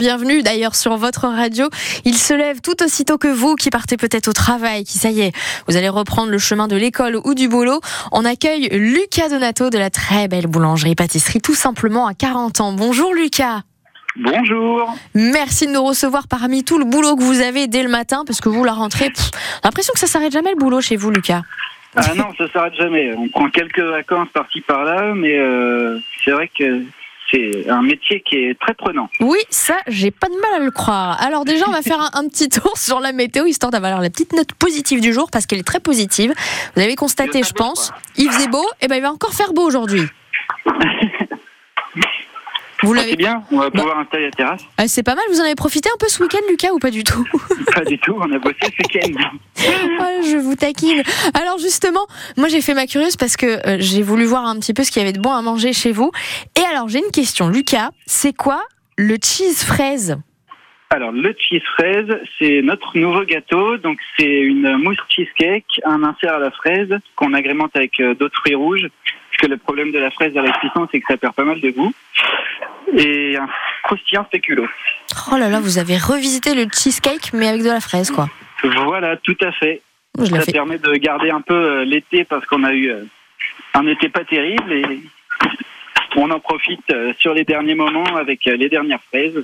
Bienvenue d'ailleurs sur votre radio. Il se lève tout aussitôt que vous qui partez peut-être au travail, qui ça y est, vous allez reprendre le chemin de l'école ou du boulot. On accueille Lucas Donato de la très belle boulangerie-pâtisserie, tout simplement à 40 ans. Bonjour Lucas. Bonjour. Merci de nous recevoir parmi tout le boulot que vous avez dès le matin, parce que vous, la rentrée, l'impression que ça s'arrête jamais le boulot chez vous, Lucas. Ah non, ça s'arrête jamais. On prend quelques vacances par-ci par-là, mais euh, c'est vrai que c'est un métier qui est très prenant. Oui, ça, j'ai pas de mal à le croire. Alors déjà, on va faire un, petit tour sur la météo, histoire d'avoir la petite note positive du jour, parce qu'elle est très positive. Vous avez constaté, je pense, il faisait beau, et ben il va encore faire beau aujourd'hui. Vous l'avez bien, on va pouvoir installer la terrasse. Ah, c'est pas mal, vous en avez profité un peu ce week-end, Lucas, ou pas du tout Pas du tout, on a bossé ce week-end. je vous taquine. Alors justement, moi j'ai fait ma curieuse parce que euh, j'ai voulu voir un petit peu ce qu'il y avait de bon à manger chez vous. Et alors j'ai une question, Lucas, c'est quoi le cheese fraise? Alors, le cheese fraise, c'est notre nouveau gâteau. Donc, c'est une mousse cheesecake, un insert à la fraise qu'on agrémente avec euh, d'autres fruits rouges. Parce que le problème de la fraise à la cuisson, c'est que ça perd pas mal de goût et un croustillant spéculo. Oh là là, vous avez revisité le cheesecake, mais avec de la fraise, quoi. Voilà, tout à fait. ça permet de garder un peu euh, l'été parce qu'on a eu euh, un été pas terrible et on en profite euh, sur les derniers moments avec les dernières fraises.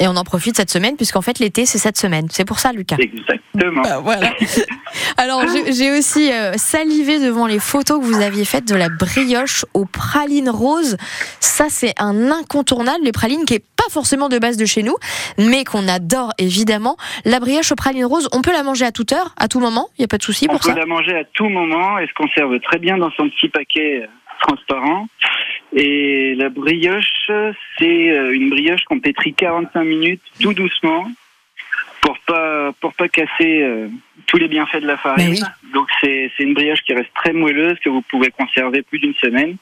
Et on en profite cette semaine, puisqu'en fait, l'été, c'est cette semaine. C'est pour ça, Lucas. Exactement. Bah, voilà. Alors, j'ai aussi euh, salivé devant les photos que vous aviez faites de la brioche aux pralines roses. Ça, c'est un incontournable. Les pralines qui est pas forcément de base de chez nous, mais qu'on adore évidemment. La brioche aux pralines roses, on peut la manger à toute heure, à tout moment. Il n'y a pas de souci pour ça. On peut la manger à tout moment. Elle se conserve très bien dans son petit paquet euh, transparent. Et la brioche, c'est euh, une brioche qu'on pétrit 45 minutes tout doucement pour pas pour pas casser euh, tous les bienfaits de la farine. Donc c'est une brioche qui reste très moelleuse que vous pouvez conserver plus d'une semaine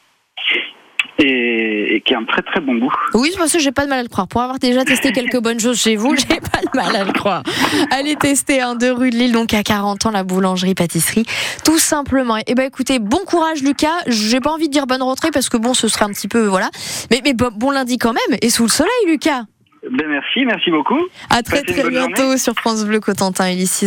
et, qui a un très très bon goût. Oui, parce que j'ai pas de mal à le croire. Pour avoir déjà testé quelques bonnes choses chez vous, j'ai pas de mal à le croire. Allez tester un de rue de Lille, donc à 40 ans, la boulangerie-pâtisserie, tout simplement. Et eh ben écoutez, bon courage Lucas. J'ai pas envie de dire bonne rentrée parce que bon, ce serait un petit peu voilà, mais, mais bon, lundi quand même. Et sous le soleil, Lucas. Ben merci, merci beaucoup. À très très bientôt sur France Bleu Cotentin, Ulysse.